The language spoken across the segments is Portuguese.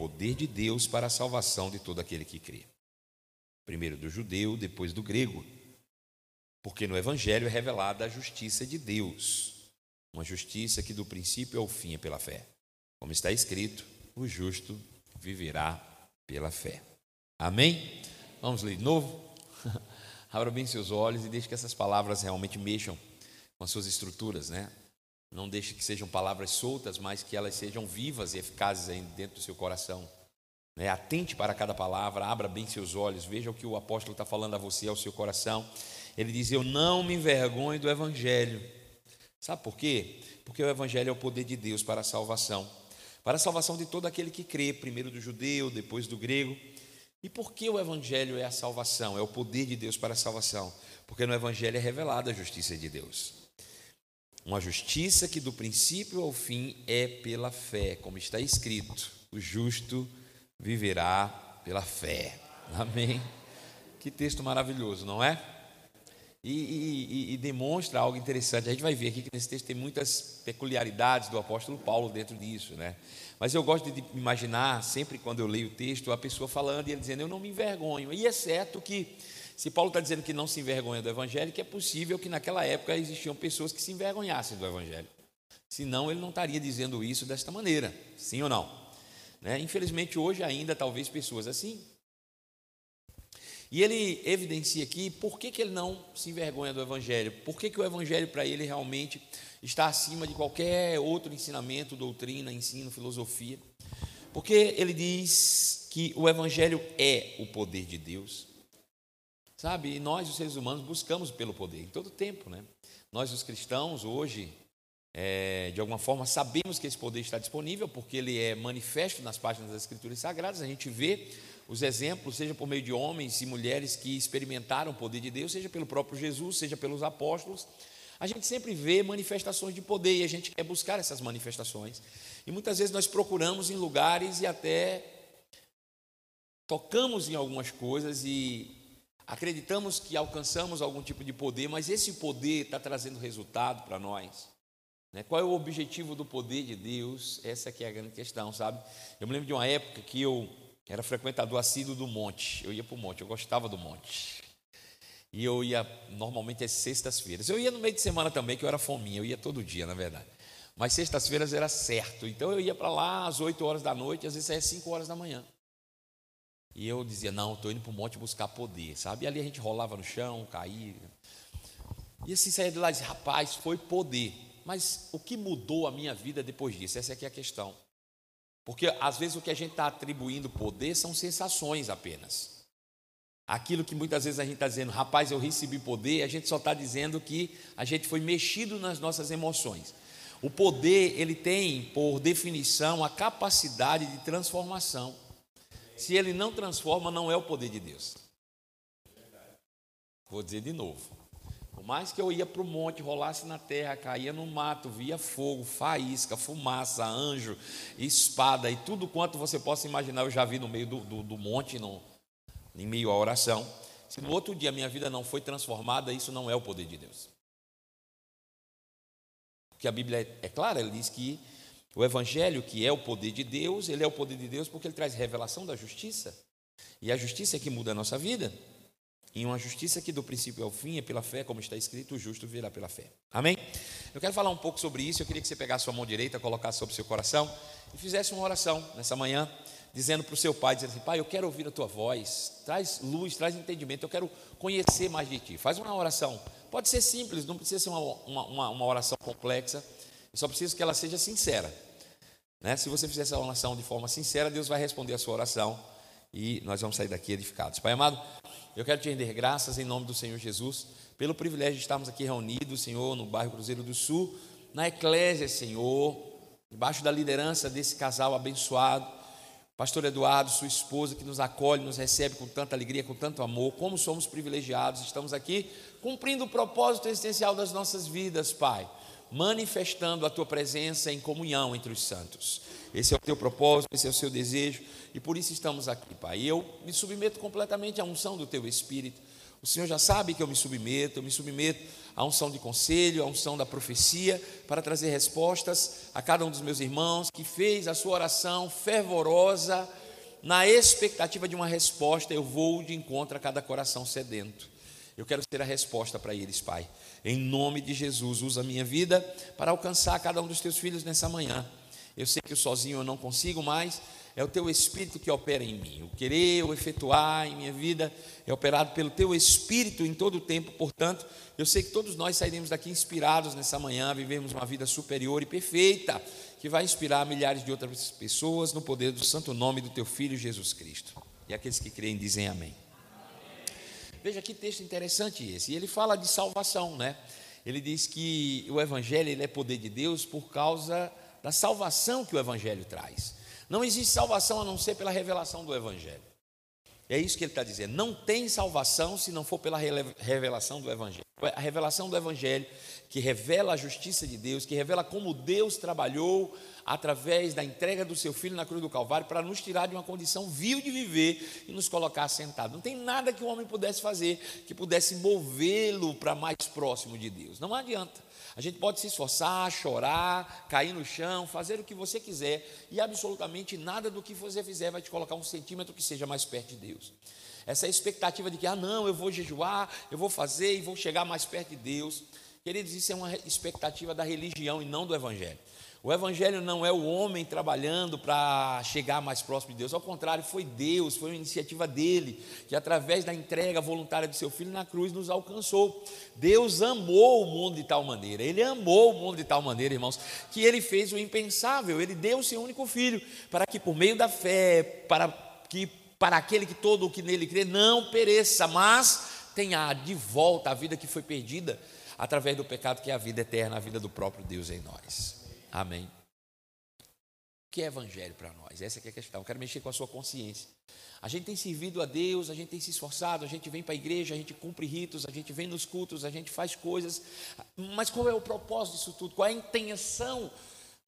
poder de Deus para a salvação de todo aquele que crê. Primeiro do judeu, depois do grego. Porque no Evangelho é revelada a justiça de Deus, uma justiça que do princípio ao fim é pela fé. Como está escrito, o justo viverá pela fé. Amém? Vamos ler de novo? Abra bem seus olhos e deixe que essas palavras realmente mexam com as suas estruturas, né? Não deixe que sejam palavras soltas, mas que elas sejam vivas e eficazes dentro do seu coração. Né? Atente para cada palavra, abra bem seus olhos, veja o que o apóstolo está falando a você, ao seu coração. Ele diz: Eu não me envergonho do Evangelho. Sabe por quê? Porque o Evangelho é o poder de Deus para a salvação. Para a salvação de todo aquele que crê, primeiro do judeu, depois do grego. E por que o Evangelho é a salvação? É o poder de Deus para a salvação. Porque no Evangelho é revelada a justiça de Deus. Uma justiça que do princípio ao fim é pela fé, como está escrito: o justo viverá pela fé. Amém. Que texto maravilhoso, não é? E, e, e, demonstra algo interessante. A gente vai ver aqui que nesse texto tem muitas peculiaridades do apóstolo Paulo dentro disso, né? Mas eu gosto de imaginar, sempre quando eu leio o texto, a pessoa falando e ele dizendo: Eu não me envergonho. E é certo que se Paulo está dizendo que não se envergonha do Evangelho, que é possível que naquela época existiam pessoas que se envergonhassem do Evangelho. Senão ele não estaria dizendo isso desta maneira, sim ou não? Né? Infelizmente, hoje ainda, talvez pessoas assim. E ele evidencia aqui por que, que ele não se envergonha do Evangelho, por que, que o Evangelho para ele realmente está acima de qualquer outro ensinamento, doutrina, ensino, filosofia. Porque ele diz que o Evangelho é o poder de Deus Sabe, e nós, os seres humanos, buscamos pelo poder, em todo tempo, né? Nós, os cristãos, hoje, é, de alguma forma, sabemos que esse poder está disponível, porque ele é manifesto nas páginas das Escrituras Sagradas, a gente vê os exemplos, seja por meio de homens e mulheres que experimentaram o poder de Deus, seja pelo próprio Jesus, seja pelos apóstolos, a gente sempre vê manifestações de poder e a gente quer buscar essas manifestações. E muitas vezes nós procuramos em lugares e até tocamos em algumas coisas e Acreditamos que alcançamos algum tipo de poder, mas esse poder está trazendo resultado para nós. Né? Qual é o objetivo do poder de Deus? Essa aqui é a grande questão, sabe? Eu me lembro de uma época que eu era frequentador assíduo do monte. Eu ia para o monte, eu gostava do monte. E eu ia normalmente às sextas-feiras. Eu ia no meio de semana também, que eu era fominha, eu ia todo dia, na verdade. Mas sextas-feiras era certo. Então eu ia para lá às 8 horas da noite, às vezes saía às 5 horas da manhã. E eu dizia, não, estou indo para o monte buscar poder, sabe? E ali a gente rolava no chão, caía. E assim saía de lá e dizia, rapaz, foi poder. Mas o que mudou a minha vida depois disso? Essa aqui é a questão. Porque às vezes o que a gente está atribuindo poder são sensações apenas. Aquilo que muitas vezes a gente está dizendo, rapaz, eu recebi poder, a gente só está dizendo que a gente foi mexido nas nossas emoções. O poder, ele tem, por definição, a capacidade de transformação. Se ele não transforma, não é o poder de Deus. Vou dizer de novo. Por mais que eu ia para o monte, rolasse na terra, caía no mato, via fogo, faísca, fumaça, anjo, espada e tudo quanto você possa imaginar, eu já vi no meio do, do, do monte, no, em meio à oração. Se no outro dia minha vida não foi transformada, isso não é o poder de Deus. Porque a Bíblia é, é clara, ela diz que o Evangelho, que é o poder de Deus, ele é o poder de Deus porque ele traz revelação da justiça. E a justiça é que muda a nossa vida. E uma justiça que do princípio ao fim é pela fé, como está escrito, o justo virá pela fé. Amém? Eu quero falar um pouco sobre isso. Eu queria que você pegasse sua mão direita, colocasse sobre seu coração e fizesse uma oração nessa manhã, dizendo para o seu pai, dizendo assim, pai, eu quero ouvir a tua voz, traz luz, traz entendimento, eu quero conhecer mais de ti. Faz uma oração. Pode ser simples, não precisa ser uma, uma, uma oração complexa eu só preciso que ela seja sincera. Né? Se você fizer essa oração de forma sincera, Deus vai responder a sua oração e nós vamos sair daqui edificados. Pai amado, eu quero te render graças em nome do Senhor Jesus, pelo privilégio de estarmos aqui reunidos, Senhor, no bairro Cruzeiro do Sul, na Eclésia, Senhor, debaixo da liderança desse casal abençoado, Pastor Eduardo, sua esposa, que nos acolhe, nos recebe com tanta alegria, com tanto amor. Como somos privilegiados, estamos aqui cumprindo o propósito essencial das nossas vidas, Pai manifestando a tua presença em comunhão entre os santos. Esse é o teu propósito, esse é o seu desejo, e por isso estamos aqui, Pai. Eu me submeto completamente à unção do teu Espírito. O Senhor já sabe que eu me submeto, eu me submeto à unção de conselho, à unção da profecia, para trazer respostas a cada um dos meus irmãos que fez a sua oração fervorosa, na expectativa de uma resposta, eu vou de encontro a cada coração sedento. Eu quero ser a resposta para eles, Pai. Em nome de Jesus, usa a minha vida para alcançar cada um dos teus filhos nessa manhã. Eu sei que sozinho eu não consigo mais, é o teu espírito que opera em mim. O querer, o efetuar em minha vida é operado pelo teu espírito em todo o tempo. Portanto, eu sei que todos nós sairemos daqui inspirados nessa manhã, vivemos uma vida superior e perfeita, que vai inspirar milhares de outras pessoas no poder do santo nome do teu filho Jesus Cristo. E aqueles que creem dizem amém. Veja que texto interessante esse. E ele fala de salvação, né? Ele diz que o evangelho é poder de Deus por causa da salvação que o evangelho traz. Não existe salvação a não ser pela revelação do evangelho. É isso que ele está dizendo. Não tem salvação se não for pela revelação do Evangelho. A revelação do Evangelho, que revela a justiça de Deus, que revela como Deus trabalhou através da entrega do seu filho na cruz do Calvário para nos tirar de uma condição vil de viver e nos colocar sentados. Não tem nada que o homem pudesse fazer que pudesse movê-lo para mais próximo de Deus. Não adianta. A gente pode se esforçar, chorar, cair no chão, fazer o que você quiser, e absolutamente nada do que você fizer vai te colocar um centímetro que seja mais perto de Deus. Essa expectativa de que, ah, não, eu vou jejuar, eu vou fazer e vou chegar mais perto de Deus. Queridos, isso é uma expectativa da religião e não do Evangelho. O Evangelho não é o homem trabalhando para chegar mais próximo de Deus, ao contrário, foi Deus, foi uma iniciativa dele, que através da entrega voluntária do seu filho na cruz nos alcançou. Deus amou o mundo de tal maneira, ele amou o mundo de tal maneira, irmãos, que ele fez o impensável, ele deu o seu único filho, para que por meio da fé, para que para aquele que todo o que nele crê não pereça, mas tenha de volta a vida que foi perdida através do pecado, que é a vida eterna, a vida do próprio Deus em nós. Amém. O que é evangelho para nós? Essa é a questão. Eu quero mexer com a sua consciência. A gente tem servido a Deus, a gente tem se esforçado, a gente vem para a igreja, a gente cumpre ritos, a gente vem nos cultos, a gente faz coisas. Mas qual é o propósito disso tudo? Qual é a intenção?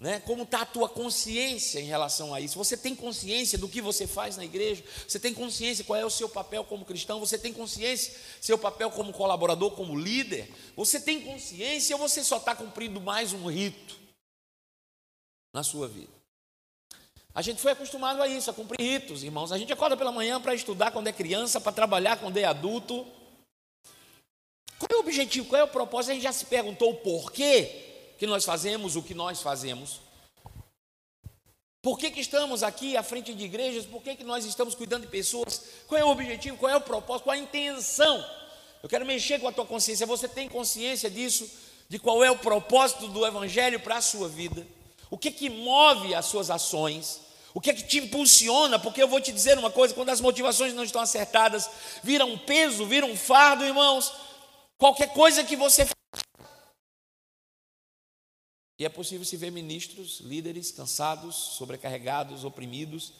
Né? Como está a tua consciência em relação a isso? Você tem consciência do que você faz na igreja? Você tem consciência qual é o seu papel como cristão? Você tem consciência seu papel como colaborador, como líder? Você tem consciência ou você só está cumprindo mais um rito? na sua vida. A gente foi acostumado a isso, a cumprir ritos, irmãos. A gente acorda pela manhã para estudar quando é criança, para trabalhar quando é adulto. Qual é o objetivo? Qual é o propósito? A gente já se perguntou o porquê que nós fazemos o que nós fazemos. Por que, que estamos aqui à frente de igrejas? Por que, que nós estamos cuidando de pessoas? Qual é o objetivo? Qual é o propósito? Qual é a intenção? Eu quero mexer com a tua consciência. Você tem consciência disso? De qual é o propósito do Evangelho para a sua vida? O que que move as suas ações? O que é que te impulsiona? Porque eu vou te dizer uma coisa: quando as motivações não estão acertadas, vira um peso, vira um fardo, irmãos. Qualquer coisa que você e é possível se ver ministros, líderes cansados, sobrecarregados, oprimidos.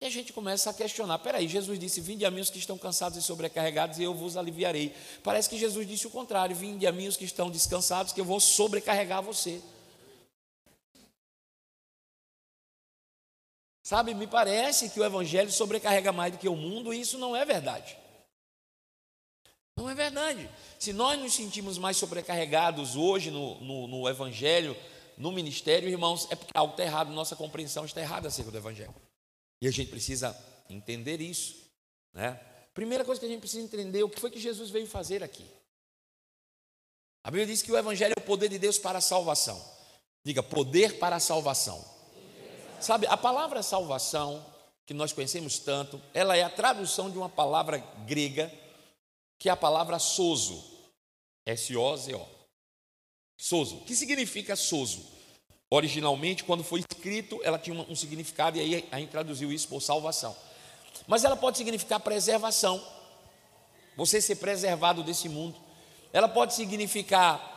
E a gente começa a questionar: peraí, Jesus disse: Vinde a mim os que estão cansados e sobrecarregados, e eu vos aliviarei. Parece que Jesus disse o contrário: Vinde a mim os que estão descansados, que eu vou sobrecarregar você. Sabe, me parece que o Evangelho sobrecarrega mais do que o mundo, e isso não é verdade. Não é verdade. Se nós nos sentimos mais sobrecarregados hoje no, no, no Evangelho, no ministério, irmãos, é porque algo está errado, nossa compreensão está errada acerca do Evangelho. E a gente precisa entender isso. Né? Primeira coisa que a gente precisa entender, o que foi que Jesus veio fazer aqui? A Bíblia diz que o Evangelho é o poder de Deus para a salvação. Diga, poder para a salvação. Sabe, a palavra salvação, que nós conhecemos tanto, ela é a tradução de uma palavra grega, que é a palavra sozo. S-O-Z-O. Sozo. O que significa sozo? Originalmente, quando foi escrito, ela tinha um significado, e aí a gente traduziu isso por salvação. Mas ela pode significar preservação. Você ser preservado desse mundo. Ela pode significar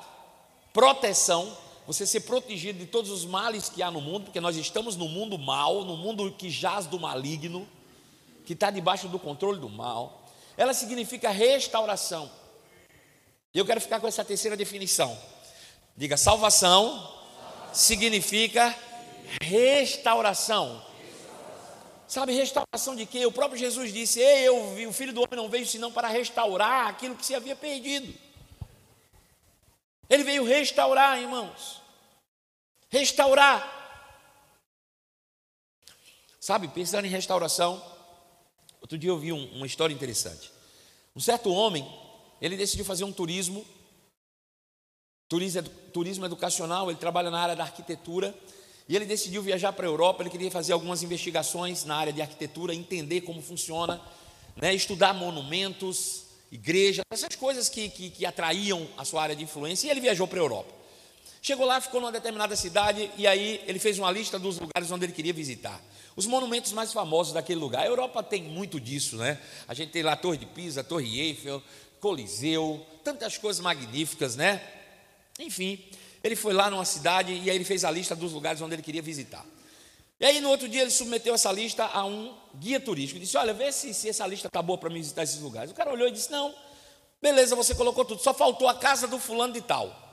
proteção você ser protegido de todos os males que há no mundo, porque nós estamos no mundo mal, no mundo que jaz do maligno, que está debaixo do controle do mal. Ela significa restauração. E eu quero ficar com essa terceira definição. Diga: salvação significa restauração. Sabe, restauração de quê? O próprio Jesus disse: Ei, eu o filho do homem não veio senão para restaurar aquilo que se havia perdido. Ele veio restaurar, irmãos. Restaurar. Sabe, pensando em restauração, outro dia eu vi um, uma história interessante. Um certo homem, ele decidiu fazer um turismo, turismo, turismo educacional, ele trabalha na área da arquitetura, e ele decidiu viajar para a Europa, ele queria fazer algumas investigações na área de arquitetura, entender como funciona, né, estudar monumentos, igrejas, essas coisas que, que, que atraíam a sua área de influência, e ele viajou para a Europa. Chegou lá, ficou numa determinada cidade, e aí ele fez uma lista dos lugares onde ele queria visitar. Os monumentos mais famosos daquele lugar. A Europa tem muito disso, né? A gente tem lá a Torre de Pisa, a Torre Eiffel, Coliseu, tantas coisas magníficas, né? Enfim, ele foi lá numa cidade e aí ele fez a lista dos lugares onde ele queria visitar. E aí no outro dia ele submeteu essa lista a um guia turístico. Disse: Olha, vê se, se essa lista está boa para me visitar esses lugares. O cara olhou e disse: Não, beleza, você colocou tudo, só faltou a casa do fulano de tal.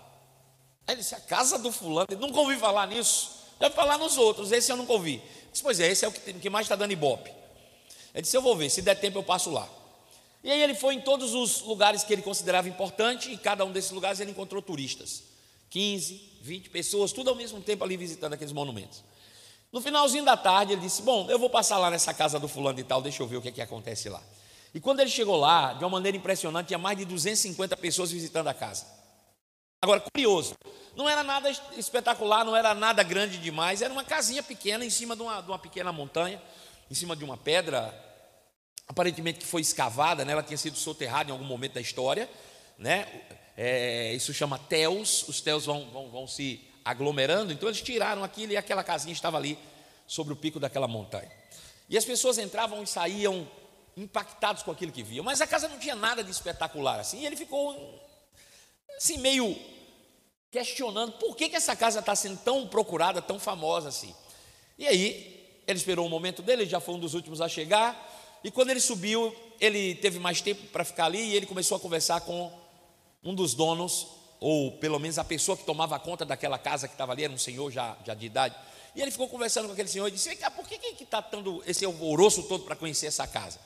Aí ele disse: A casa do fulano, nunca ouvi falar nisso. Deve falar nos outros, esse eu nunca ouvi. disse: Pois é, esse é o que, que mais está dando ibope. Ele disse: Eu vou ver, se der tempo eu passo lá. E aí ele foi em todos os lugares que ele considerava importante, e cada um desses lugares ele encontrou turistas. 15, 20 pessoas, tudo ao mesmo tempo ali visitando aqueles monumentos. No finalzinho da tarde, ele disse: Bom, eu vou passar lá nessa casa do fulano e tal, deixa eu ver o que, é que acontece lá. E quando ele chegou lá, de uma maneira impressionante, tinha mais de 250 pessoas visitando a casa. Agora, curioso, não era nada espetacular, não era nada grande demais, era uma casinha pequena em cima de uma, de uma pequena montanha, em cima de uma pedra aparentemente que foi escavada, né? ela tinha sido soterrada em algum momento da história, né? É, isso chama teus, os teus vão, vão, vão se aglomerando, então eles tiraram aquilo e aquela casinha estava ali sobre o pico daquela montanha. E as pessoas entravam e saíam impactados com aquilo que viam, mas a casa não tinha nada de espetacular assim, e ele ficou assim meio questionando por que, que essa casa está sendo tão procurada, tão famosa assim. E aí, ele esperou o momento dele, ele já foi um dos últimos a chegar, e quando ele subiu, ele teve mais tempo para ficar ali e ele começou a conversar com um dos donos, ou pelo menos a pessoa que tomava conta daquela casa que estava ali, era um senhor já, já de idade. E ele ficou conversando com aquele senhor e disse: Vem cá, por que está dando esse alvoroço todo para conhecer essa casa?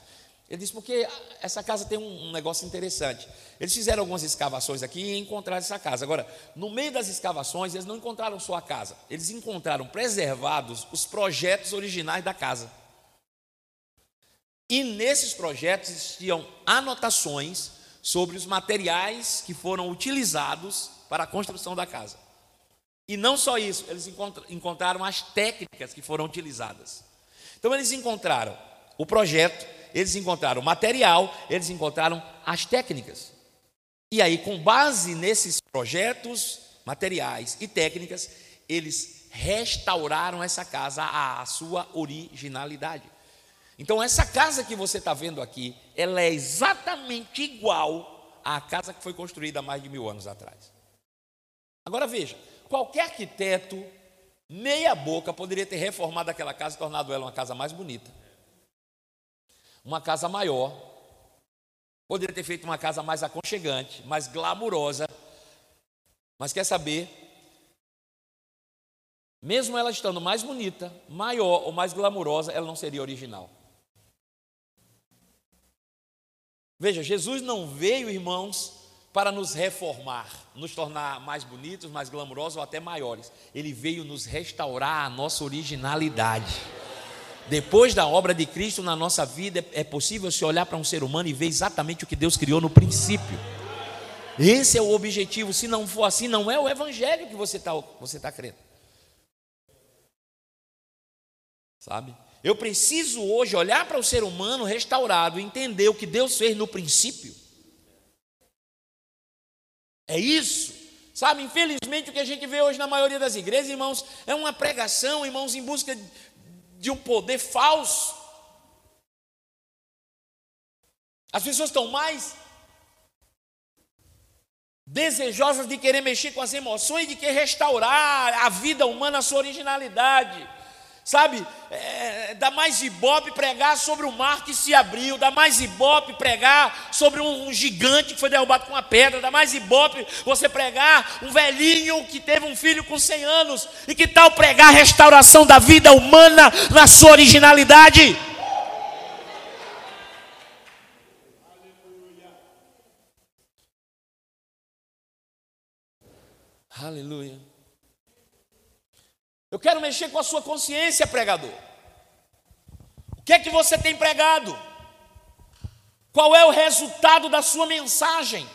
Ele disse: Porque essa casa tem um, negócio interessante. Eles fizeram algumas escavações aqui e encontraram essa casa. Agora, no meio das escavações, eles não encontraram só a casa, eles encontraram preservados os projetos originais da casa. E nesses projetos existiam anotações sobre os materiais que foram utilizados para a construção da casa. E não só isso, eles encontraram as técnicas que foram utilizadas. Então, eles encontraram o projeto, eles encontraram material, eles encontraram as técnicas. E aí, com base nesses projetos, materiais e técnicas, eles restauraram essa casa à sua originalidade. Então, essa casa que você está vendo aqui, ela é exatamente igual à casa que foi construída há mais de mil anos atrás. Agora veja, qualquer arquiteto, meia boca, poderia ter reformado aquela casa e tornado ela uma casa mais bonita, uma casa maior, poderia ter feito uma casa mais aconchegante, mais glamurosa. Mas quer saber? Mesmo ela estando mais bonita, maior ou mais glamurosa, ela não seria original. Veja, Jesus não veio, irmãos, para nos reformar, nos tornar mais bonitos, mais glamurosos ou até maiores. Ele veio nos restaurar a nossa originalidade. Depois da obra de Cristo na nossa vida, é possível se olhar para um ser humano e ver exatamente o que Deus criou no princípio. Esse é o objetivo. Se não for assim, não é o evangelho que você está você tá crendo. Sabe? Eu preciso hoje olhar para o ser humano restaurado e entender o que Deus fez no princípio. É isso. Sabe, infelizmente o que a gente vê hoje na maioria das igrejas, irmãos, é uma pregação, irmãos, em busca de um poder falso. As pessoas estão mais desejosas de querer mexer com as emoções, de querer restaurar a vida humana, a sua originalidade. Sabe, é, dá mais ibope pregar sobre o mar que se abriu, dá mais ibope pregar sobre um, um gigante que foi derrubado com uma pedra, dá mais ibope você pregar um velhinho que teve um filho com 100 anos, e que tal pregar a restauração da vida humana na sua originalidade? Aleluia. Aleluia. Eu quero mexer com a sua consciência, pregador. O que é que você tem pregado? Qual é o resultado da sua mensagem?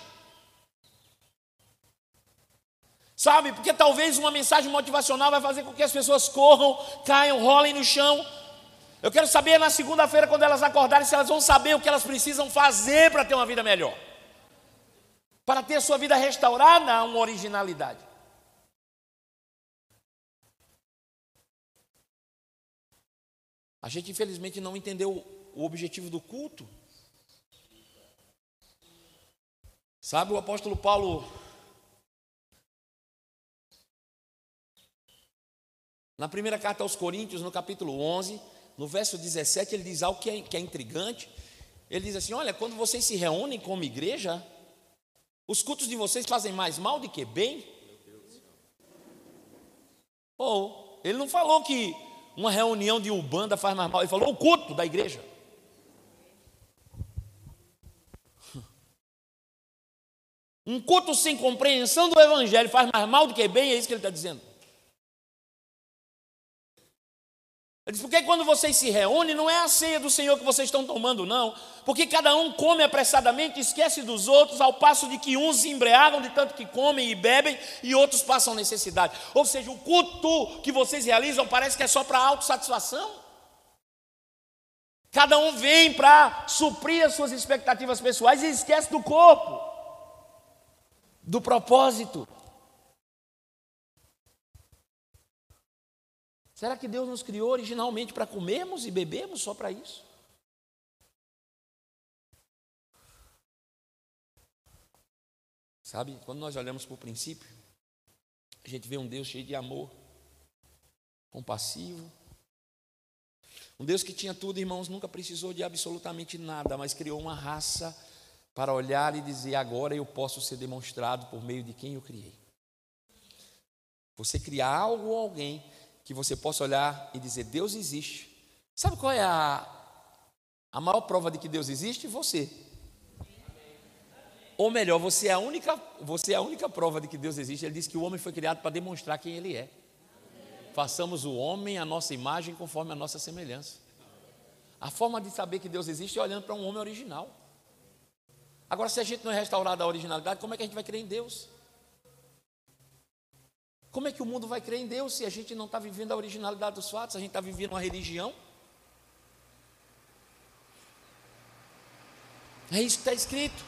Sabe, porque talvez uma mensagem motivacional vai fazer com que as pessoas corram, caiam, rolem no chão. Eu quero saber na segunda-feira, quando elas acordarem, se elas vão saber o que elas precisam fazer para ter uma vida melhor. Para ter a sua vida restaurada a uma originalidade. A gente infelizmente não entendeu o objetivo do culto. Sabe, o apóstolo Paulo Na primeira carta aos Coríntios, no capítulo 11, no verso 17, ele diz algo que é, que é intrigante. Ele diz assim: Olha, quando vocês se reúnem como igreja, os cultos de vocês fazem mais mal do que bem? Ou, ele não falou que uma reunião de Ubanda faz mais mal, ele falou o culto da igreja. Um culto sem compreensão do evangelho faz mais mal do que bem, é isso que ele está dizendo. Ele diz, porque quando vocês se reúnem, não é a ceia do Senhor que vocês estão tomando, não. Porque cada um come apressadamente esquece dos outros, ao passo de que uns se embriagam de tanto que comem e bebem, e outros passam necessidade. Ou seja, o culto que vocês realizam parece que é só para autossatisfação. Cada um vem para suprir as suas expectativas pessoais e esquece do corpo, do propósito. Será que Deus nos criou originalmente para comermos e bebermos só para isso? Sabe, quando nós olhamos para o princípio, a gente vê um Deus cheio de amor, compassivo. Um Deus que tinha tudo, irmãos, nunca precisou de absolutamente nada, mas criou uma raça para olhar e dizer: agora eu posso ser demonstrado por meio de quem eu criei. Você criar algo ou alguém que você possa olhar e dizer: Deus existe. Sabe qual é a, a maior prova de que Deus existe? Você. Ou melhor, você é a única, você é a única prova de que Deus existe. Ele diz que o homem foi criado para demonstrar quem ele é. Façamos o homem a nossa imagem conforme a nossa semelhança. A forma de saber que Deus existe é olhando para um homem original. Agora, se a gente não é restaurado a originalidade, como é que a gente vai crer em Deus? Como é que o mundo vai crer em Deus se a gente não está vivendo a originalidade dos fatos, a gente está vivendo uma religião? É isso que está escrito.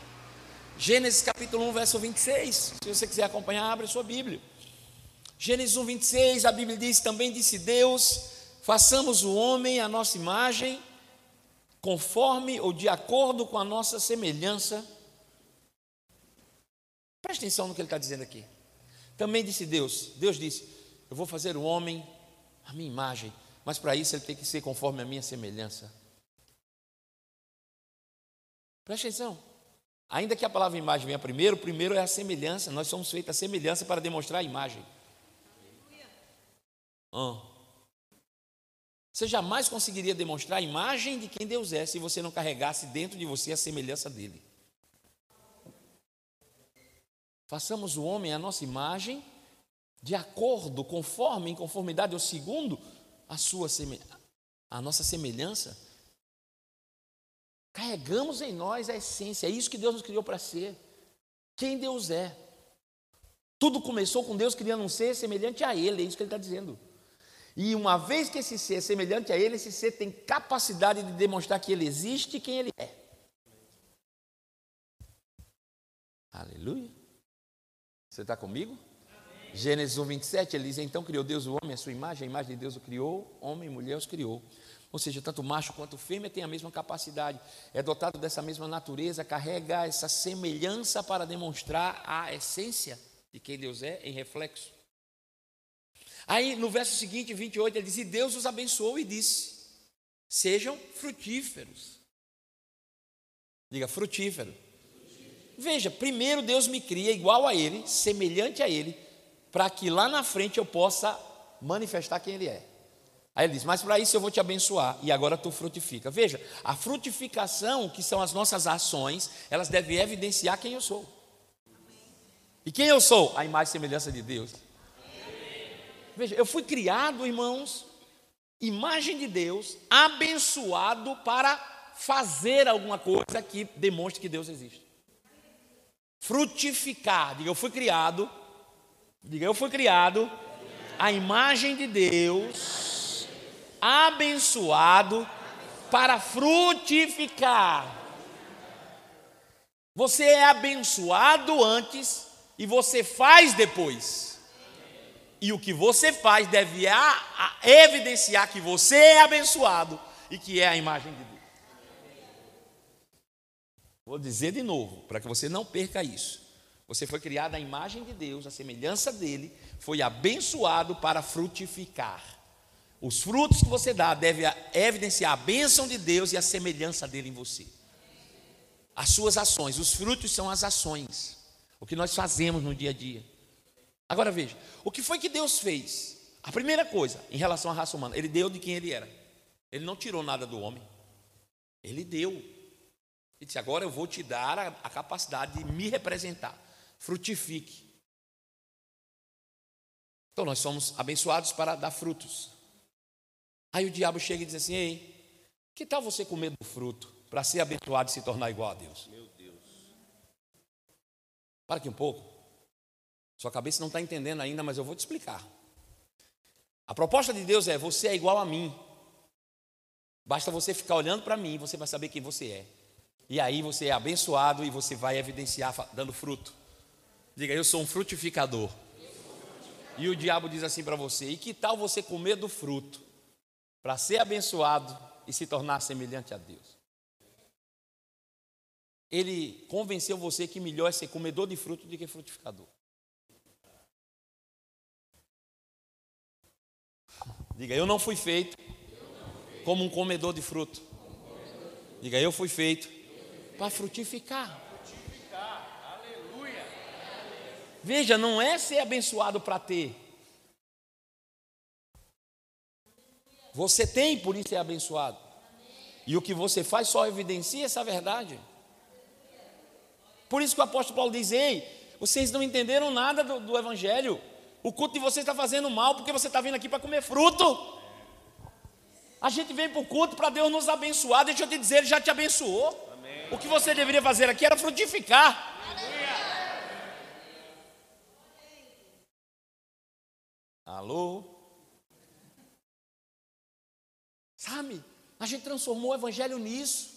Gênesis capítulo 1, verso 26. Se você quiser acompanhar, abre a sua Bíblia. Gênesis 1, 26, a Bíblia diz: Também disse Deus: façamos o homem à nossa imagem, conforme ou de acordo com a nossa semelhança. Preste atenção no que ele está dizendo aqui. Também disse Deus: Deus disse: Eu vou fazer o homem à minha imagem, mas para isso ele tem que ser conforme a minha semelhança. Preste atenção. Ainda que a palavra imagem venha primeiro, primeiro é a semelhança. Nós somos feitos a semelhança para demonstrar a imagem. Você jamais conseguiria demonstrar a imagem de quem Deus é se você não carregasse dentro de você a semelhança dele. Façamos o homem à nossa imagem, de acordo, conforme, em conformidade ou segundo a sua a nossa semelhança. Carregamos em nós a essência, é isso que Deus nos criou para ser. Quem Deus é. Tudo começou com Deus criando um ser semelhante a Ele, é isso que Ele está dizendo. E uma vez que esse ser é semelhante a Ele, esse ser tem capacidade de demonstrar que Ele existe e quem Ele é. Aleluia. Você está comigo? Amém. Gênesis 1, 27, ele diz: Então criou Deus o homem, a sua imagem, a imagem de Deus o criou, homem e mulher os criou. Ou seja, tanto macho quanto fêmea tem a mesma capacidade, é dotado dessa mesma natureza, carrega essa semelhança para demonstrar a essência de quem Deus é em reflexo. Aí no verso seguinte, 28, ele diz: E Deus os abençoou e disse: Sejam frutíferos. Diga, frutífero. Veja, primeiro Deus me cria igual a Ele, semelhante a Ele, para que lá na frente eu possa manifestar quem Ele é. Aí ele diz: Mas para isso eu vou te abençoar, e agora tu frutifica. Veja, a frutificação, que são as nossas ações, elas devem evidenciar quem eu sou. E quem eu sou? A imagem e semelhança de Deus. Veja, eu fui criado, irmãos, imagem de Deus, abençoado para fazer alguma coisa que demonstre que Deus existe. Frutificar. Diga, eu fui criado. Diga, eu fui criado. A imagem de Deus, abençoado para frutificar. Você é abençoado antes e você faz depois. E o que você faz deve a, a evidenciar que você é abençoado e que é a imagem de Deus. Vou dizer de novo, para que você não perca isso. Você foi criado à imagem de Deus, à semelhança dele, foi abençoado para frutificar. Os frutos que você dá devem evidenciar a bênção de Deus e a semelhança dele em você. As suas ações, os frutos são as ações, o que nós fazemos no dia a dia. Agora veja, o que foi que Deus fez? A primeira coisa, em relação à raça humana, ele deu de quem ele era. Ele não tirou nada do homem. Ele deu. Ele disse: Agora eu vou te dar a, a capacidade de me representar. Frutifique. Então nós somos abençoados para dar frutos. Aí o diabo chega e diz assim: Ei, que tal você comer do fruto para ser abençoado e se tornar igual a Deus? Meu Deus. Para aqui um pouco. Sua cabeça não está entendendo ainda, mas eu vou te explicar. A proposta de Deus é: você é igual a mim. Basta você ficar olhando para mim, você vai saber quem você é. E aí você é abençoado e você vai evidenciar dando fruto. Diga, eu sou um frutificador. E o diabo diz assim para você: e que tal você comer do fruto para ser abençoado e se tornar semelhante a Deus? Ele convenceu você que melhor é ser comedor de fruto do que frutificador. Diga, eu não fui feito como um comedor de fruto. Diga, eu fui feito para frutificar. Veja, não é ser abençoado para ter. Você tem, por isso é abençoado. E o que você faz só evidencia essa verdade. Por isso que o apóstolo Paulo diz: Ei, vocês não entenderam nada do, do Evangelho. O culto de vocês está fazendo mal porque você está vindo aqui para comer fruto. A gente vem para o culto para Deus nos abençoar. Deixa eu te dizer, Ele já te abençoou. O que você deveria fazer aqui era frutificar. Alô? Sabe? A gente transformou o evangelho nisso.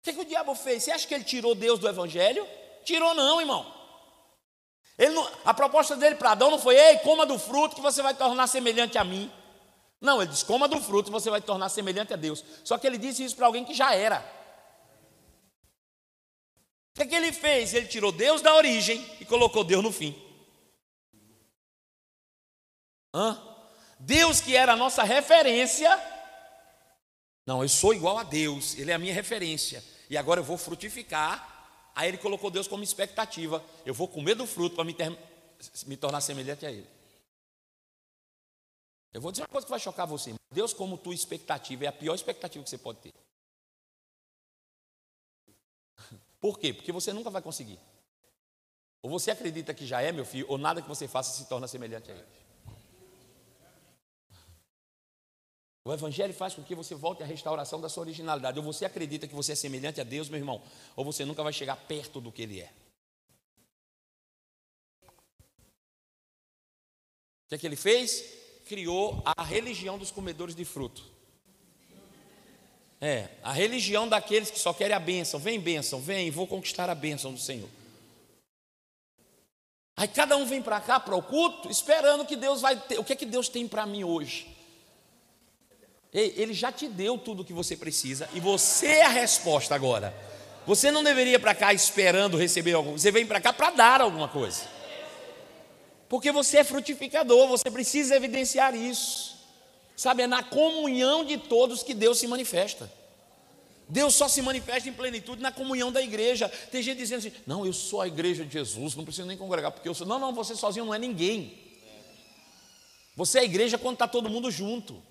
O que, que o diabo fez? Você acha que ele tirou Deus do evangelho? Tirou não, irmão. Não, a proposta dele para Adão não foi, ei, coma do fruto que você vai tornar semelhante a mim. Não, ele disse, coma do fruto e você vai tornar semelhante a Deus. Só que ele disse isso para alguém que já era. O que, é que ele fez? Ele tirou Deus da origem e colocou Deus no fim. Hã? Deus que era a nossa referência. Não, eu sou igual a Deus, Ele é a minha referência. E agora eu vou frutificar Aí ele colocou Deus como expectativa: eu vou comer do fruto para me, ter, me tornar semelhante a Ele. Eu vou dizer uma coisa que vai chocar você: Deus, como tua expectativa, é a pior expectativa que você pode ter. Por quê? Porque você nunca vai conseguir. Ou você acredita que já é, meu filho, ou nada que você faça se torna semelhante a Ele. O Evangelho faz com que você volte à restauração da sua originalidade. Ou você acredita que você é semelhante a Deus, meu irmão, ou você nunca vai chegar perto do que Ele é. O que, é que ele fez? Criou a religião dos comedores de fruto. É, a religião daqueles que só querem a bênção. Vem, bênção, vem, vou conquistar a bênção do Senhor. Aí cada um vem para cá, para o culto, esperando que Deus vai ter. O que é que Deus tem para mim hoje? Ele já te deu tudo o que você precisa e você é a resposta agora. Você não deveria para cá esperando receber algo, você vem para cá para dar alguma coisa. Porque você é frutificador, você precisa evidenciar isso. Sabe, é na comunhão de todos que Deus se manifesta. Deus só se manifesta em plenitude na comunhão da igreja. Tem gente dizendo assim: não, eu sou a igreja de Jesus, não preciso nem congregar, porque eu sou. Não, não, você sozinho não é ninguém. Você é a igreja quando está todo mundo junto.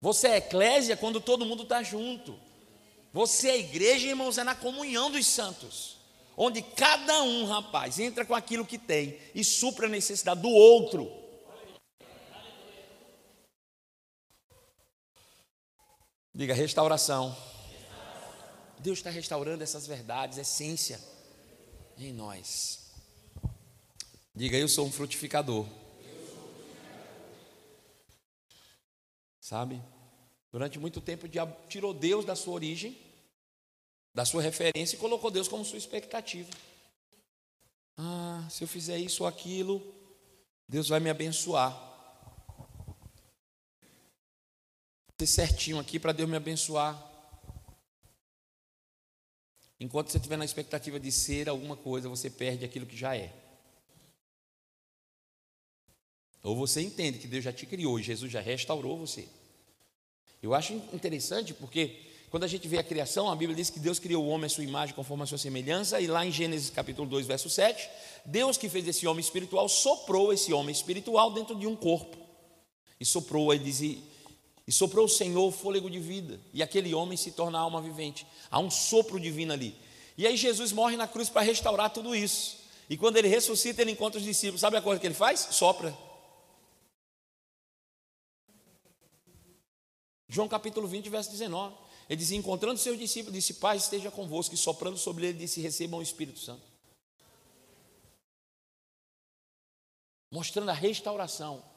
Você é eclésia quando todo mundo está junto. Você é igreja, irmãos, é na comunhão dos santos. onde cada um, rapaz, entra com aquilo que tem e supra a necessidade do outro. Diga restauração. Deus está restaurando essas verdades, essência em nós. Diga, eu sou um frutificador. Sabe? Durante muito tempo o diabo tirou Deus da sua origem, da sua referência e colocou Deus como sua expectativa. Ah, se eu fizer isso ou aquilo, Deus vai me abençoar. Ser certinho aqui para Deus me abençoar. Enquanto você estiver na expectativa de ser alguma coisa, você perde aquilo que já é. Ou você entende que Deus já te criou e Jesus já restaurou você. Eu acho interessante porque quando a gente vê a criação, a Bíblia diz que Deus criou o homem à sua imagem, conforme a sua semelhança, e lá em Gênesis capítulo 2, verso 7, Deus que fez esse homem espiritual, soprou esse homem espiritual dentro de um corpo. E soprou, ele diz, e soprou o Senhor o fôlego de vida, e aquele homem se torna alma vivente. Há um sopro divino ali. E aí Jesus morre na cruz para restaurar tudo isso. E quando ele ressuscita, ele encontra os discípulos. Sabe a coisa que ele faz? Sopra. João capítulo 20, verso 19. Ele diz: Encontrando seus discípulos, disse: Pai, esteja convosco. E soprando sobre ele, disse: Recebam o Espírito Santo. Mostrando a restauração.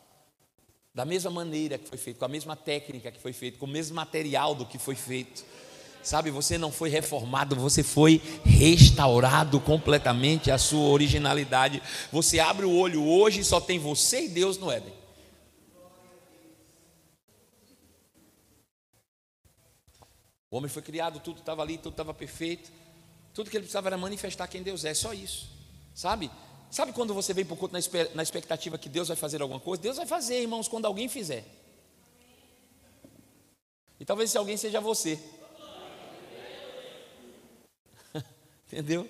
Da mesma maneira que foi feito, com a mesma técnica que foi feito, com o mesmo material do que foi feito. Sabe, você não foi reformado, você foi restaurado completamente a sua originalidade. Você abre o olho hoje e só tem você e Deus no Éden. O homem foi criado, tudo estava ali, tudo estava perfeito. Tudo que ele precisava era manifestar quem Deus é, só isso. Sabe? Sabe quando você vem para o culto na expectativa que Deus vai fazer alguma coisa? Deus vai fazer, irmãos, quando alguém fizer. E talvez esse alguém seja você. Entendeu?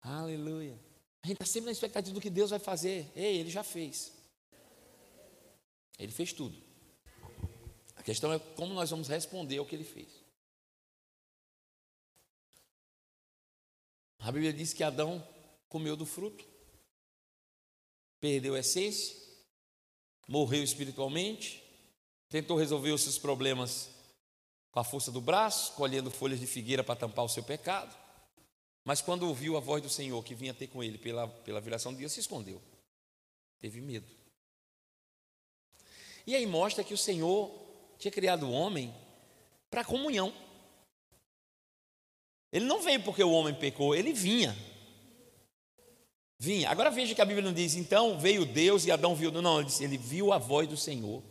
Aleluia. A gente está sempre na expectativa do que Deus vai fazer. Ei, ele já fez. Ele fez tudo. A questão é como nós vamos responder ao que ele fez. A Bíblia diz que Adão comeu do fruto, perdeu a essência, morreu espiritualmente, tentou resolver os seus problemas com a força do braço, colhendo folhas de figueira para tampar o seu pecado. Mas quando ouviu a voz do Senhor que vinha ter com ele pela, pela viração do dia, se escondeu. Teve medo. E aí mostra que o Senhor tinha criado o homem para comunhão. Ele não veio porque o homem pecou, ele vinha. Vinha. Agora veja que a Bíblia não diz, então veio Deus e Adão viu. Não, ele, disse, ele viu a voz do Senhor.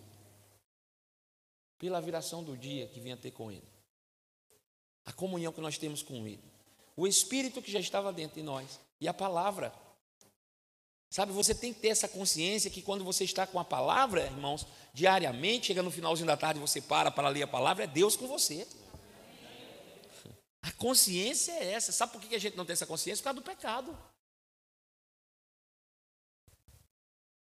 Pela viração do dia que vinha ter com ele. A comunhão que nós temos com ele. O Espírito que já estava dentro de nós. E a palavra. Sabe, você tem que ter essa consciência que quando você está com a palavra, irmãos, diariamente, chega no finalzinho da tarde, você para para ler a palavra, é Deus com você. A consciência é essa. Sabe por que a gente não tem essa consciência? Por causa do pecado.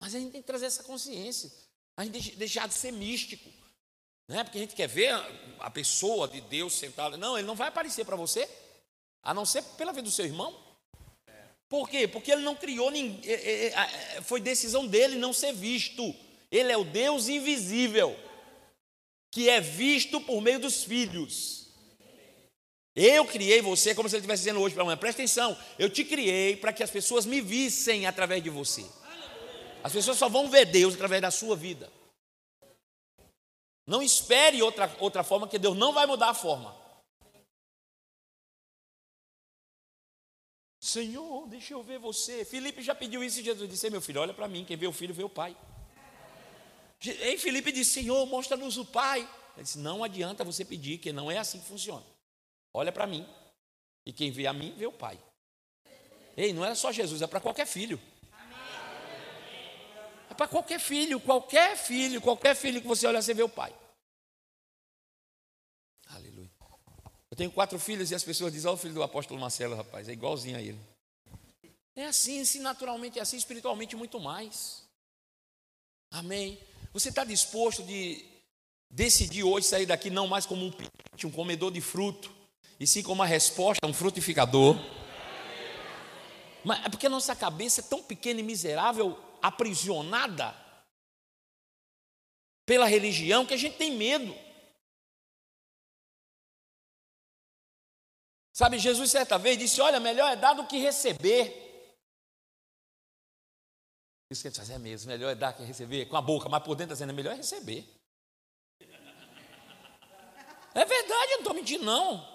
Mas a gente tem que trazer essa consciência. A gente deixar de ser místico. Não é porque a gente quer ver a pessoa de Deus sentada. Não, ele não vai aparecer para você, a não ser pela vida do seu irmão. Por quê? Porque ele não criou ninguém. É, é, é, foi decisão dele não ser visto. Ele é o Deus invisível, que é visto por meio dos filhos. Eu criei você, como se ele estivesse dizendo hoje para a mãe, presta atenção, eu te criei para que as pessoas me vissem através de você. As pessoas só vão ver Deus através da sua vida. Não espere outra, outra forma, que Deus não vai mudar a forma. Senhor, deixa eu ver você. Felipe já pediu isso e Jesus disse: Meu filho, olha para mim, quem vê o filho vê o pai. E Felipe disse: Senhor, mostra-nos o pai. Ele disse: Não adianta você pedir, que não é assim que funciona. Olha para mim, e quem vê a mim vê o pai. Ei, não é só Jesus, é para qualquer filho. É para qualquer filho, qualquer filho, qualquer filho que você olha, você vê o pai. Eu tenho quatro filhos e as pessoas dizem, olha o filho do apóstolo Marcelo, rapaz, é igualzinho a ele. É assim, se naturalmente é assim, espiritualmente muito mais. Amém. Você está disposto de decidir hoje sair daqui não mais como um um comedor de fruto, e sim como uma resposta, um frutificador. Mas é porque a nossa cabeça é tão pequena e miserável, aprisionada pela religião, que a gente tem medo. Sabe, Jesus certa vez disse: Olha, melhor é dar do que receber. Isso que a gente faz é mesmo, melhor é dar que receber com a boca, mas por dentro está dizendo, é melhor é receber. É verdade, eu não estou mentindo, não.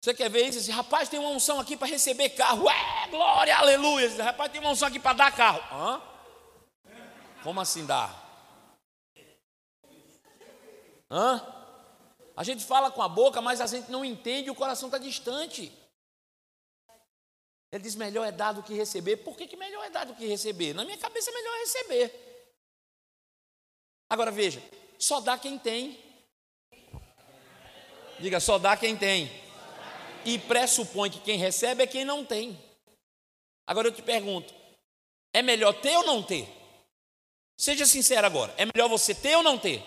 Você quer ver isso? Esse rapaz tem uma unção aqui para receber carro. É, glória, aleluia. Esse rapaz tem uma unção aqui para dar carro. Hã? Como assim dar? Hã? A gente fala com a boca, mas a gente não entende, o coração está distante. Ele diz: melhor é dar do que receber. Por que, que melhor é dar do que receber? Na minha cabeça, melhor é receber. Agora veja: só dá quem tem. Diga, só dá quem tem. E pressupõe que quem recebe é quem não tem. Agora eu te pergunto: é melhor ter ou não ter? Seja sincero agora: é melhor você ter ou não ter?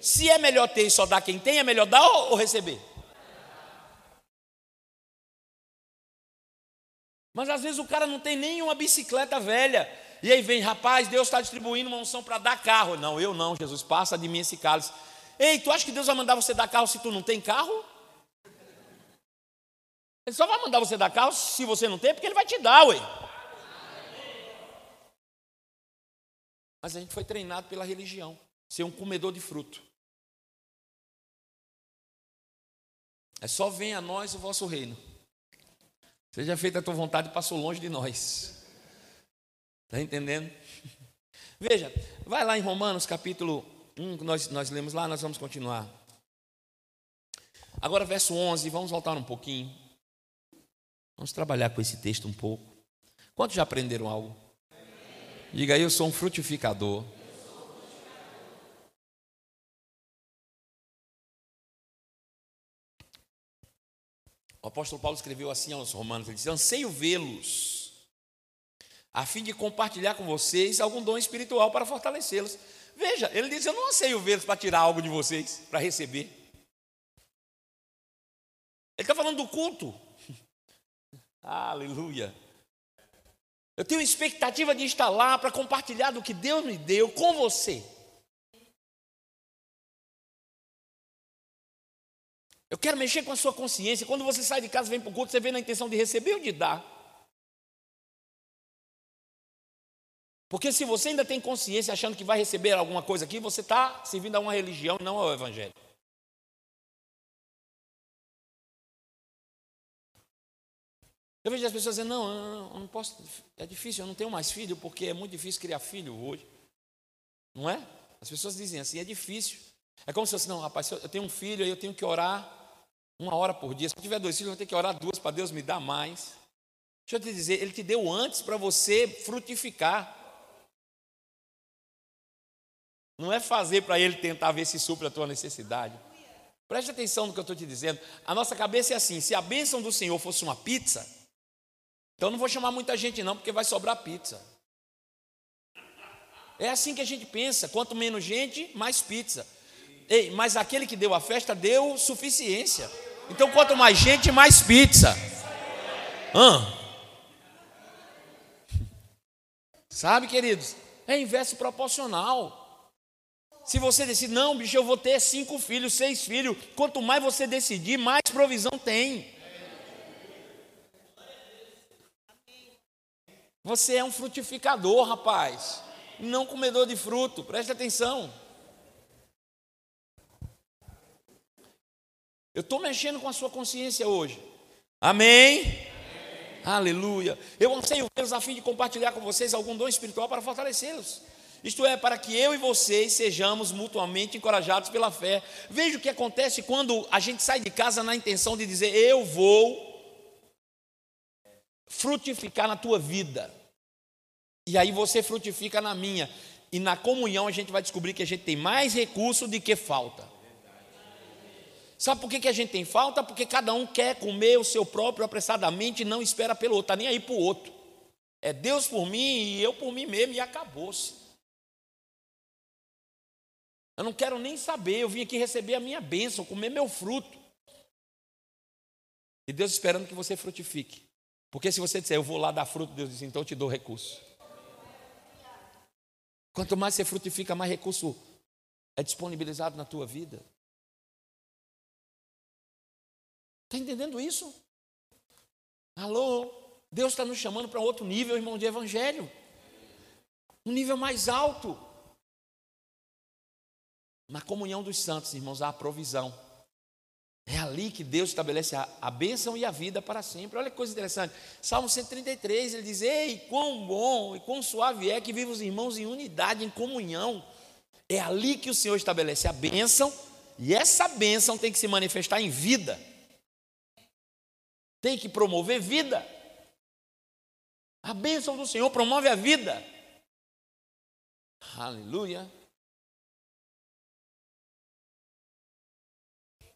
Se é melhor ter e só dar quem tem, é melhor dar ou receber? Mas às vezes o cara não tem nenhuma bicicleta velha. E aí vem, rapaz, Deus está distribuindo uma unção para dar carro. Não, eu não, Jesus, passa de mim esse cálice. Ei, tu acha que Deus vai mandar você dar carro se tu não tem carro? Ele só vai mandar você dar carro se você não tem, porque ele vai te dar, ué. Mas a gente foi treinado pela religião, ser um comedor de fruto. É só vem a nós o vosso reino. Seja feita a tua vontade, passou longe de nós. Está entendendo? Veja, vai lá em Romanos capítulo 1, nós, nós lemos lá, nós vamos continuar. Agora, verso 11, vamos voltar um pouquinho. Vamos trabalhar com esse texto um pouco. Quantos já aprenderam algo? Diga aí, eu sou um frutificador. O apóstolo Paulo escreveu assim aos Romanos: ele diz, Anseio vê-los, a fim de compartilhar com vocês algum dom espiritual para fortalecê-los. Veja, ele diz: Eu não anseio vê-los para tirar algo de vocês, para receber. Ele está falando do culto. Aleluia. Eu tenho expectativa de estar lá para compartilhar do que Deus me deu com você. Eu quero mexer com a sua consciência. Quando você sai de casa e vem para o culto, você vem na intenção de receber ou de dar. Porque se você ainda tem consciência achando que vai receber alguma coisa aqui, você está servindo a uma religião não ao Evangelho. Eu vejo as pessoas dizendo, não, eu não posso, é difícil, eu não tenho mais filho, porque é muito difícil criar filho hoje. Não é? As pessoas dizem assim, é difícil. É como se fosse, não, rapaz, eu tenho um filho, eu tenho que orar uma hora por dia. Se eu tiver dois filhos, eu vou ter que orar duas para Deus me dar mais. Deixa eu te dizer, Ele te deu antes para você frutificar. Não é fazer para Ele tentar ver se supre a tua necessidade. Preste atenção no que eu estou te dizendo. A nossa cabeça é assim: se a bênção do Senhor fosse uma pizza, então não vou chamar muita gente, não, porque vai sobrar pizza. É assim que a gente pensa: quanto menos gente, mais pizza. Ei, mas aquele que deu a festa deu suficiência. Então, quanto mais gente, mais pizza. Hã? Sabe, queridos? É inverso proporcional. Se você decidir, não, bicho, eu vou ter cinco filhos, seis filhos, quanto mais você decidir, mais provisão tem. Você é um frutificador, rapaz, não comedor de fruto, preste atenção. Eu estou mexendo com a sua consciência hoje. Amém? Amém. Aleluia. Eu anseio vê-los a fim de compartilhar com vocês algum dom espiritual para fortalecê-los. Isto é, para que eu e vocês sejamos mutuamente encorajados pela fé. Veja o que acontece quando a gente sai de casa na intenção de dizer: Eu vou frutificar na tua vida. E aí você frutifica na minha. E na comunhão a gente vai descobrir que a gente tem mais recurso do que falta. Sabe por que, que a gente tem falta? Porque cada um quer comer o seu próprio apressadamente e não espera pelo outro, está nem aí para o outro. É Deus por mim e eu por mim mesmo e acabou-se. Eu não quero nem saber, eu vim aqui receber a minha bênção, comer meu fruto. E Deus esperando que você frutifique. Porque se você disser, eu vou lá dar fruto, Deus diz, então eu te dou recurso. Quanto mais você frutifica, mais recurso é disponibilizado na tua vida. Está entendendo isso? Alô? Deus está nos chamando para outro nível, irmão, de evangelho. Um nível mais alto. Na comunhão dos santos, irmãos, há a provisão. É ali que Deus estabelece a, a bênção e a vida para sempre. Olha que coisa interessante. Salmo 133, ele diz: Ei, quão bom e quão suave é que vivem os irmãos em unidade, em comunhão. É ali que o Senhor estabelece a bênção, e essa bênção tem que se manifestar em vida. Tem que promover vida. A bênção do Senhor promove a vida. Aleluia.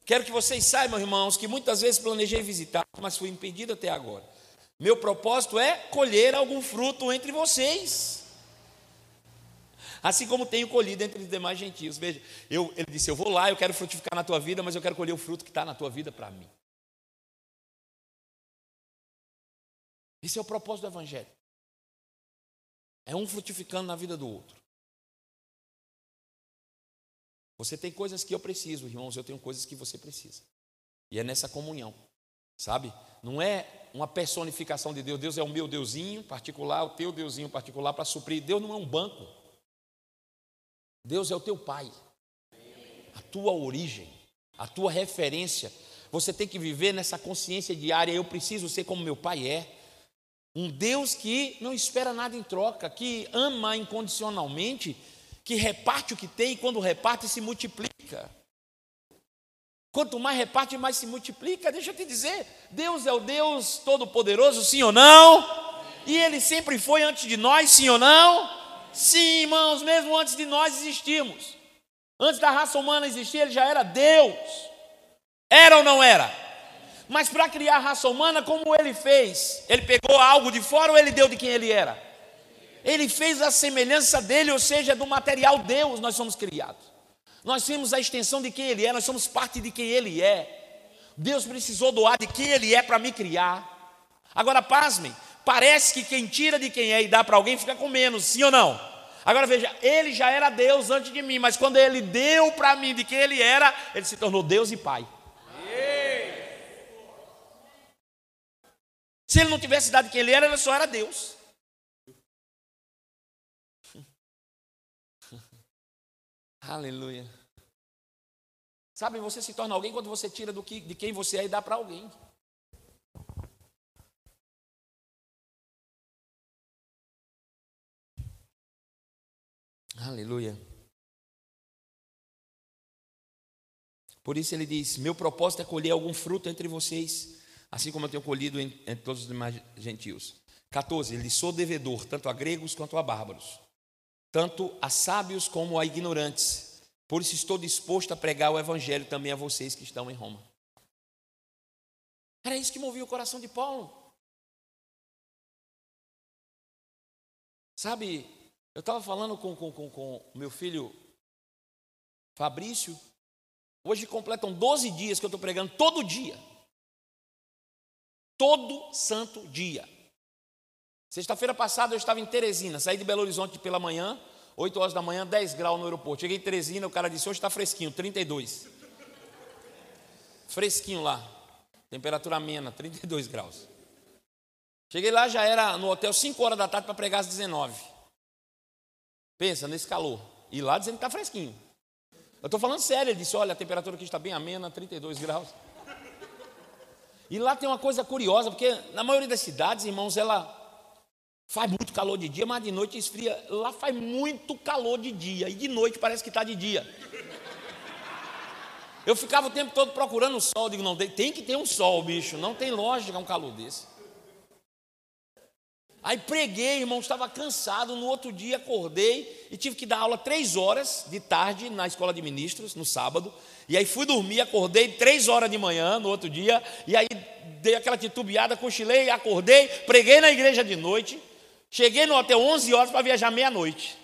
Quero que vocês saibam, irmãos, que muitas vezes planejei visitar, mas fui impedido até agora. Meu propósito é colher algum fruto entre vocês. Assim como tenho colhido entre os demais gentios. Veja, eu, ele disse: Eu vou lá, eu quero frutificar na tua vida, mas eu quero colher o fruto que está na tua vida para mim. Esse é o propósito do Evangelho. É um frutificando na vida do outro. Você tem coisas que eu preciso, irmãos, eu tenho coisas que você precisa. E é nessa comunhão, sabe? Não é uma personificação de Deus. Deus é o meu Deusinho particular, o teu Deusinho particular para suprir. Deus não é um banco. Deus é o teu Pai, a tua origem, a tua referência. Você tem que viver nessa consciência diária. Eu preciso ser como meu Pai é. Um Deus que não espera nada em troca, que ama incondicionalmente que reparte o que tem e quando reparte se multiplica. Quanto mais reparte, mais se multiplica. Deixa eu te dizer, Deus é o Deus todo-poderoso, sim ou não? E Ele sempre foi antes de nós, sim ou não? Sim, irmãos, mesmo antes de nós existirmos. Antes da raça humana existir, Ele já era Deus. Era ou não era? Mas para criar a raça humana, como Ele fez? Ele pegou algo de fora ou Ele deu de quem Ele era? Ele fez a semelhança dele, ou seja, do material Deus, nós somos criados. Nós temos a extensão de quem Ele é, nós somos parte de quem Ele é. Deus precisou doar de quem Ele é para me criar. Agora, pasmem, parece que quem tira de quem é e dá para alguém fica com menos, sim ou não? Agora veja, ele já era Deus antes de mim, mas quando ele deu para mim de quem ele era, ele se tornou Deus e Pai. Se ele não tivesse dado quem ele era, ele só era Deus. Aleluia. Sabe, você se torna alguém quando você tira do que, de quem você é e dá para alguém. Aleluia. Por isso ele diz: Meu propósito é colher algum fruto entre vocês, assim como eu tenho colhido entre todos os demais gentios. 14. Ele sou devedor, tanto a gregos quanto a bárbaros tanto a sábios como a ignorantes. Por isso estou disposto a pregar o evangelho também a vocês que estão em Roma. Era isso que movia o coração de Paulo. Sabe, eu estava falando com, com, com, com meu filho Fabrício. Hoje completam 12 dias que eu estou pregando todo dia. Todo santo dia. Sexta-feira passada eu estava em Teresina, saí de Belo Horizonte pela manhã, 8 horas da manhã, 10 graus no aeroporto. Cheguei em Teresina, o cara disse: hoje está fresquinho, 32. Fresquinho lá, temperatura amena, 32 graus. Cheguei lá, já era no hotel 5 horas da tarde para pregar às 19. Pensa nesse calor. E lá dizendo que está fresquinho. Eu estou falando sério, ele disse: olha, a temperatura aqui está bem amena, 32 graus. E lá tem uma coisa curiosa, porque na maioria das cidades, irmãos, ela Faz muito calor de dia, mas de noite esfria. Lá faz muito calor de dia e de noite parece que está de dia. Eu ficava o tempo todo procurando o sol. Digo, não, tem que ter um sol, bicho. Não tem lógica um calor desse. Aí preguei, irmão, estava cansado. No outro dia acordei e tive que dar aula três horas de tarde na escola de ministros, no sábado. E aí fui dormir, acordei três horas de manhã no outro dia. E aí dei aquela titubeada, cochilei, acordei, preguei na igreja de noite. Cheguei no hotel 11 horas para viajar meia-noite.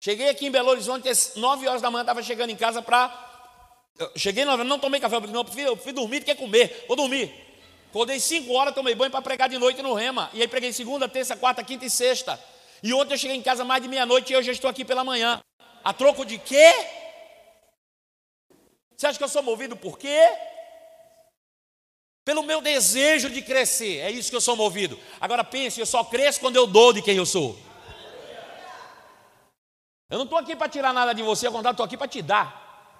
Cheguei aqui em Belo Horizonte às 9 horas da manhã, estava chegando em casa para cheguei na não tomei café, não, eu fui, dormir, quer comer, vou dormir. Acordei cinco horas, tomei banho para pregar de noite no Rema. E aí preguei segunda, terça, quarta, quinta e sexta. E ontem eu cheguei em casa mais de meia-noite e eu estou aqui pela manhã. A troco de quê? Você acha que eu sou movido por quê? Pelo meu desejo de crescer. É isso que eu sou movido. Agora pense, eu só cresço quando eu dou de quem eu sou. Eu não estou aqui para tirar nada de você, ao contrário, estou aqui para te dar.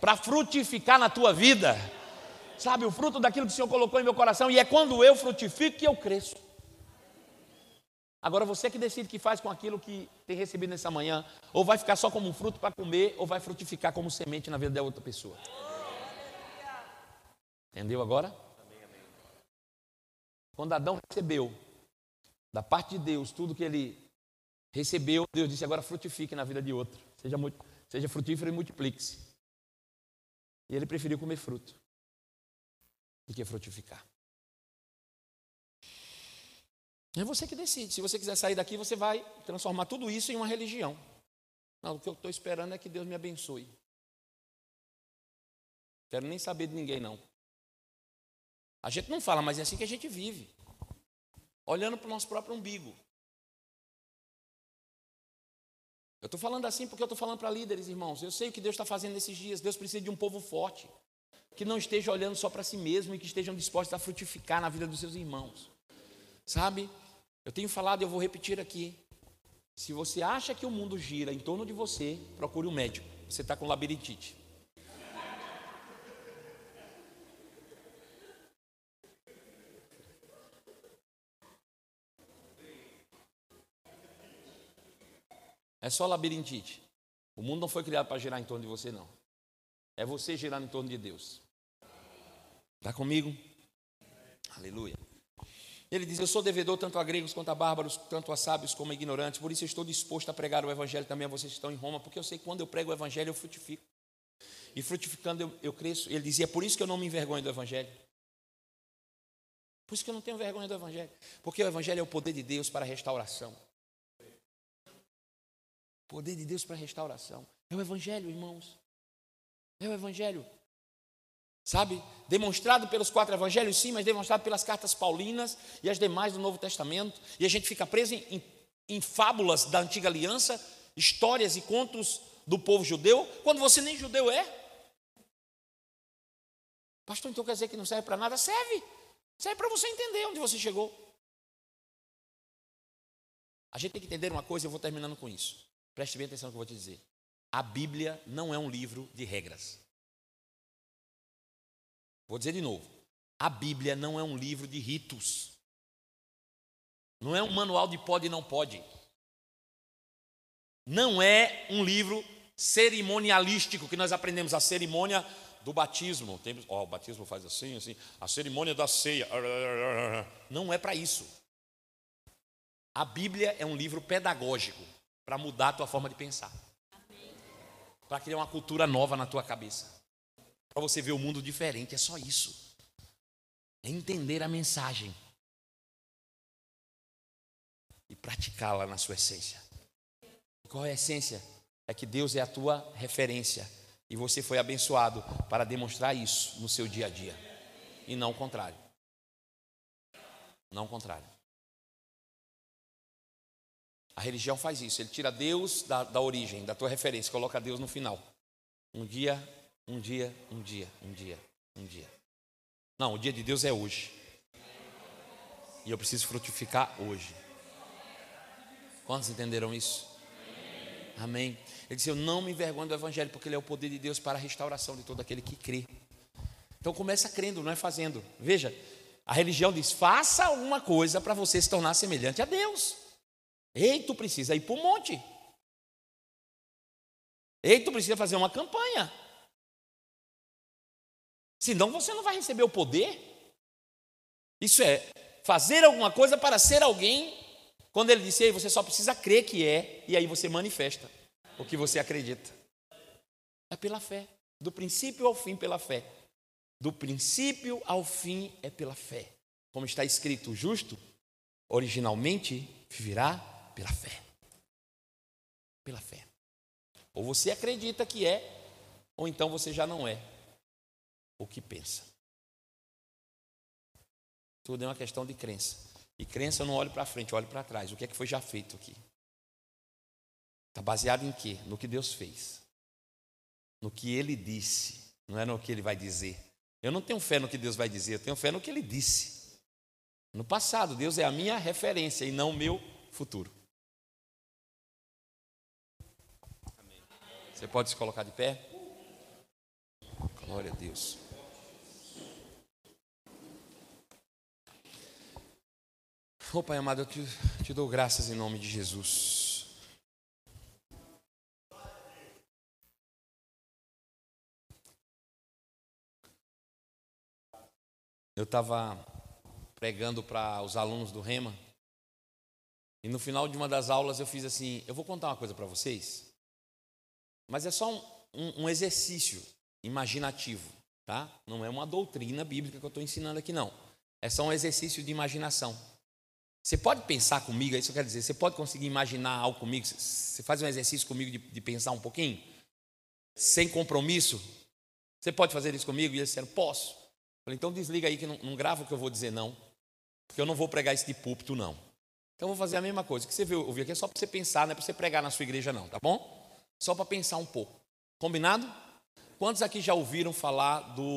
Para frutificar na tua vida. Sabe, o fruto daquilo que o Senhor colocou em meu coração. E é quando eu frutifico que eu cresço. Agora você que decide o que faz com aquilo que tem recebido nessa manhã. Ou vai ficar só como um fruto para comer, ou vai frutificar como semente na vida da outra pessoa. Entendeu agora? Quando Adão recebeu da parte de Deus tudo que ele recebeu, Deus disse: agora frutifique na vida de outro. Seja, seja frutífero e multiplique-se. E ele preferiu comer fruto do que frutificar. É você que decide. Se você quiser sair daqui, você vai transformar tudo isso em uma religião. Não, o que eu estou esperando é que Deus me abençoe. Quero nem saber de ninguém, não. A gente não fala, mas é assim que a gente vive. Olhando para o nosso próprio umbigo. Eu estou falando assim porque eu estou falando para líderes, irmãos. Eu sei o que Deus está fazendo nesses dias. Deus precisa de um povo forte, que não esteja olhando só para si mesmo e que estejam dispostos a frutificar na vida dos seus irmãos. Sabe? Eu tenho falado e eu vou repetir aqui. Se você acha que o mundo gira em torno de você, procure um médico. Você está com labirintite. É só labirintite. O mundo não foi criado para girar em torno de você, não. É você girar em torno de Deus. Está comigo? Aleluia. Ele diz: Eu sou devedor tanto a gregos quanto a bárbaros, tanto a sábios como a ignorantes, por isso eu estou disposto a pregar o evangelho também a vocês que estão em Roma, porque eu sei que quando eu prego o evangelho eu frutifico. E frutificando eu, eu cresço. Ele dizia: Por isso que eu não me envergonho do evangelho. Por isso que eu não tenho vergonha do evangelho. Porque o evangelho é o poder de Deus para a restauração. Poder de Deus para restauração. É o Evangelho, irmãos. É o Evangelho. Sabe? Demonstrado pelos quatro evangelhos, sim, mas demonstrado pelas cartas paulinas e as demais do Novo Testamento. E a gente fica preso em, em, em fábulas da antiga aliança, histórias e contos do povo judeu, quando você nem judeu é. Pastor, então quer dizer que não serve para nada? Serve. Serve para você entender onde você chegou. A gente tem que entender uma coisa, eu vou terminando com isso. Preste bem atenção no que eu vou te dizer. A Bíblia não é um livro de regras. Vou dizer de novo. A Bíblia não é um livro de ritos. Não é um manual de pode e não pode. Não é um livro cerimonialístico que nós aprendemos a cerimônia do batismo. Tem, oh, o batismo faz assim, assim. A cerimônia da ceia. Não é para isso. A Bíblia é um livro pedagógico para mudar a tua forma de pensar. Para criar uma cultura nova na tua cabeça. Para você ver o mundo diferente, é só isso. É entender a mensagem e praticá-la na sua essência. E qual é a essência? É que Deus é a tua referência e você foi abençoado para demonstrar isso no seu dia a dia e não o contrário. Não o contrário. A religião faz isso, ele tira Deus da, da origem, da tua referência, coloca Deus no final. Um dia, um dia, um dia, um dia, um dia. Não, o dia de Deus é hoje. E eu preciso frutificar hoje. Quantos entenderam isso? Amém. Ele disse: Eu não me envergonho do Evangelho, porque ele é o poder de Deus para a restauração de todo aquele que crê. Então começa crendo, não é fazendo. Veja, a religião diz: faça alguma coisa para você se tornar semelhante a Deus. Ei, tu precisa ir para o monte. Ei, tu precisa fazer uma campanha. Senão você não vai receber o poder. Isso é fazer alguma coisa para ser alguém. Quando ele disse, Ei, você só precisa crer que é, e aí você manifesta o que você acredita. É pela fé. Do princípio ao fim, pela fé. Do princípio ao fim é pela fé. Como está escrito, justo, originalmente viverá pela fé. Pela fé. Ou você acredita que é, ou então você já não é o que pensa. Tudo é uma questão de crença. E crença eu não olho para frente, eu olho para trás. O que é que foi já feito aqui? Está baseado em quê? No que Deus fez. No que Ele disse. Não é no que Ele vai dizer. Eu não tenho fé no que Deus vai dizer, eu tenho fé no que Ele disse. No passado, Deus é a minha referência e não o meu futuro. Você pode se colocar de pé? Glória a Deus. Oh, Pai amado, eu te, te dou graças em nome de Jesus. Eu estava pregando para os alunos do Rema, e no final de uma das aulas eu fiz assim: eu vou contar uma coisa para vocês, mas é só um, um, um exercício imaginativo, tá? Não é uma doutrina bíblica que eu estou ensinando aqui, não. É só um exercício de imaginação. Você pode pensar comigo, é isso que eu quero dizer. Você pode conseguir imaginar algo comigo? Você faz um exercício comigo de, de pensar um pouquinho? Sem compromisso? Você pode fazer isso comigo? E eles disseram, posso. Eu falei, então desliga aí que não, não grava o que eu vou dizer, não. Porque eu não vou pregar isso de púlpito, não. Então eu vou fazer a mesma coisa. O que você viu, ouviu aqui é só para você pensar, não é para você pregar na sua igreja, não, tá bom? Só para pensar um pouco. Combinado? Quantos aqui já ouviram falar do